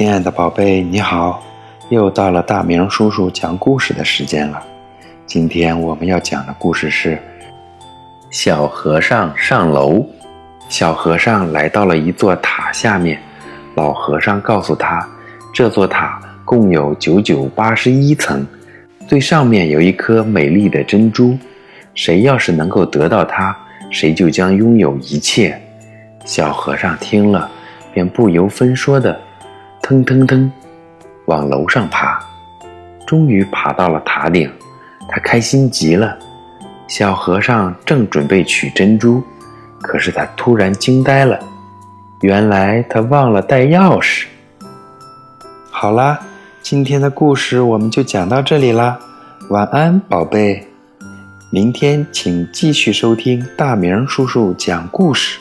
亲爱的宝贝，你好！又到了大明叔叔讲故事的时间了。今天我们要讲的故事是《小和尚上楼》。小和尚来到了一座塔下面，老和尚告诉他，这座塔共有九九八十一层，最上面有一颗美丽的珍珠，谁要是能够得到它，谁就将拥有一切。小和尚听了，便不由分说的。腾腾腾，往楼上爬，终于爬到了塔顶，他开心极了。小和尚正准备取珍珠，可是他突然惊呆了，原来他忘了带钥匙。好啦，今天的故事我们就讲到这里啦，晚安，宝贝。明天请继续收听大明叔叔讲故事。